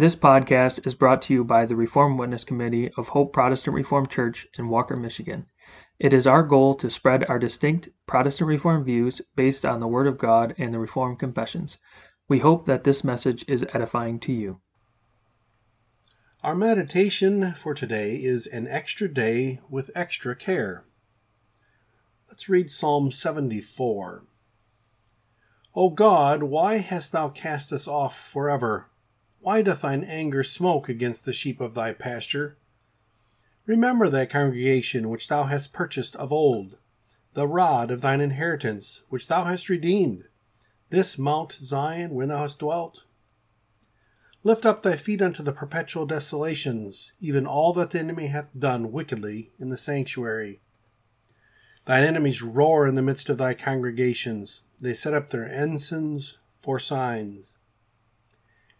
This podcast is brought to you by the Reformed Witness Committee of Hope Protestant Reformed Church in Walker, Michigan. It is our goal to spread our distinct Protestant Reformed views based on the Word of God and the Reformed Confessions. We hope that this message is edifying to you. Our meditation for today is an extra day with extra care. Let's read Psalm 74. O God, why hast thou cast us off forever? Why doth thine anger smoke against the sheep of thy pasture? Remember thy congregation which thou hast purchased of old, the rod of thine inheritance which thou hast redeemed, this Mount Zion where thou hast dwelt. Lift up thy feet unto the perpetual desolations, even all that the enemy hath done wickedly in the sanctuary. Thine enemies roar in the midst of thy congregations. They set up their ensigns for signs.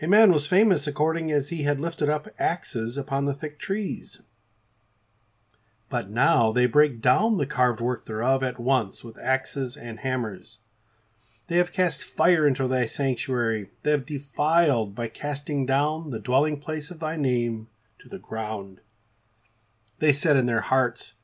A man was famous according as he had lifted up axes upon the thick trees. But now they break down the carved work thereof at once with axes and hammers. They have cast fire into thy sanctuary. They have defiled by casting down the dwelling place of thy name to the ground. They said in their hearts,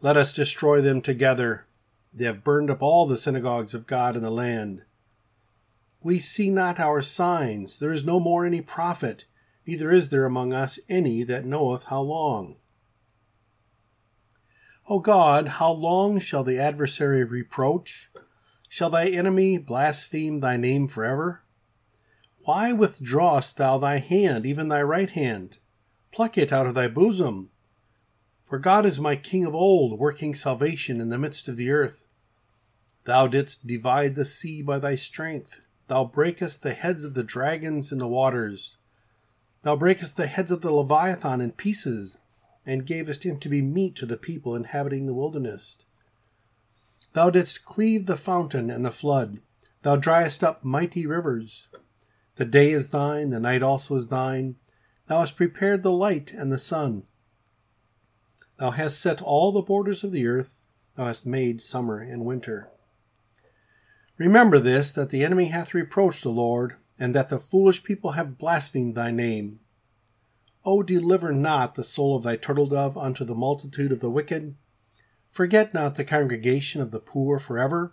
Let us destroy them together. They have burned up all the synagogues of God in the land. We see not our signs. There is no more any prophet, neither is there among us any that knoweth how long. O God, how long shall the adversary reproach? Shall thy enemy blaspheme thy name forever? Why withdrawest thou thy hand, even thy right hand? Pluck it out of thy bosom. For God is my King of old, working salvation in the midst of the earth. Thou didst divide the sea by thy strength. Thou breakest the heads of the dragons in the waters. Thou breakest the heads of the Leviathan in pieces, and gavest him to be meat to the people inhabiting the wilderness. Thou didst cleave the fountain and the flood. Thou driest up mighty rivers. The day is thine, the night also is thine. Thou hast prepared the light and the sun. Thou hast set all the borders of the earth. Thou hast made summer and winter. Remember this, that the enemy hath reproached the Lord, and that the foolish people have blasphemed thy name. O deliver not the soul of thy turtle dove unto the multitude of the wicked Forget not the congregation of the poor forever.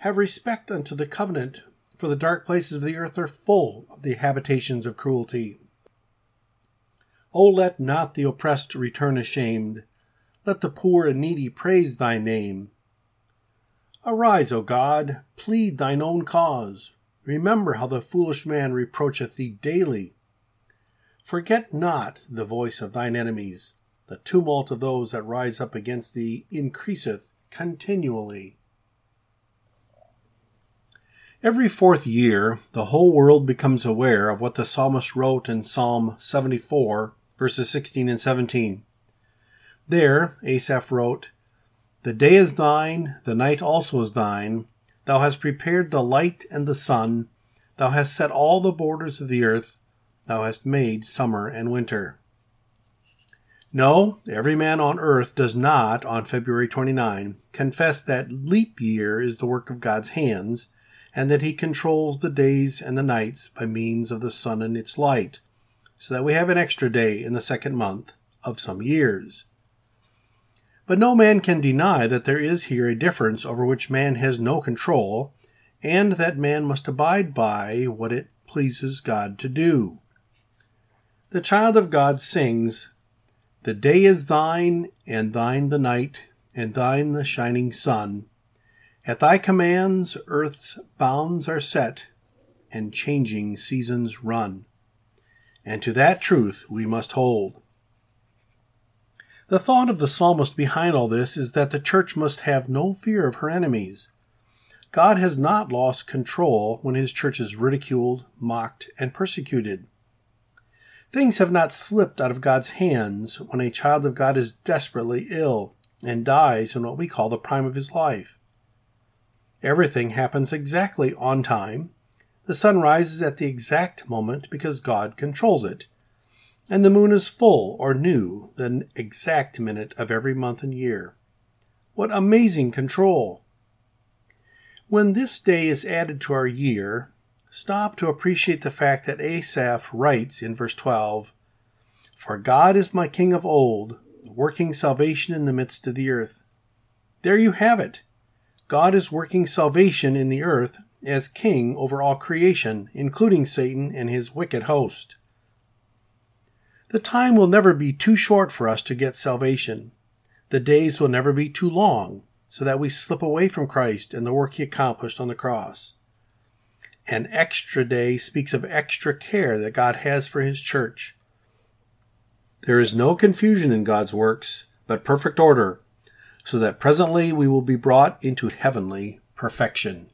Have respect unto the covenant, for the dark places of the earth are full of the habitations of cruelty. O let not the oppressed return ashamed. Let the poor and needy praise thy name. Arise, O God, plead thine own cause. Remember how the foolish man reproacheth thee daily. Forget not the voice of thine enemies the tumult of those that rise up against thee increaseth continually. Every fourth year, the whole world becomes aware of what the psalmist wrote in Psalm 74, verses 16 and 17. There, Asaph wrote, The day is thine, the night also is thine. Thou hast prepared the light and the sun. Thou hast set all the borders of the earth. Thou hast made summer and winter. No, every man on earth does not, on February 29, confess that leap year is the work of God's hands, and that he controls the days and the nights by means of the sun and its light, so that we have an extra day in the second month of some years. But no man can deny that there is here a difference over which man has no control, and that man must abide by what it pleases God to do. The child of God sings, the day is thine, and thine the night, and thine the shining sun. At thy commands earth's bounds are set, and changing seasons run. And to that truth we must hold. The thought of the psalmist behind all this is that the church must have no fear of her enemies. God has not lost control when his church is ridiculed, mocked, and persecuted. Things have not slipped out of God's hands when a child of God is desperately ill and dies in what we call the prime of his life. Everything happens exactly on time. The sun rises at the exact moment because God controls it. And the moon is full or new the exact minute of every month and year. What amazing control! When this day is added to our year, stop to appreciate the fact that Asaph writes in verse 12 For God is my king of old, working salvation in the midst of the earth. There you have it. God is working salvation in the earth as king over all creation, including Satan and his wicked host. The time will never be too short for us to get salvation. The days will never be too long so that we slip away from Christ and the work he accomplished on the cross. An extra day speaks of extra care that God has for his church. There is no confusion in God's works, but perfect order, so that presently we will be brought into heavenly perfection.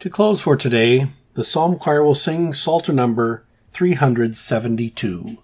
To close for today, the Psalm Choir will sing Psalter number 372.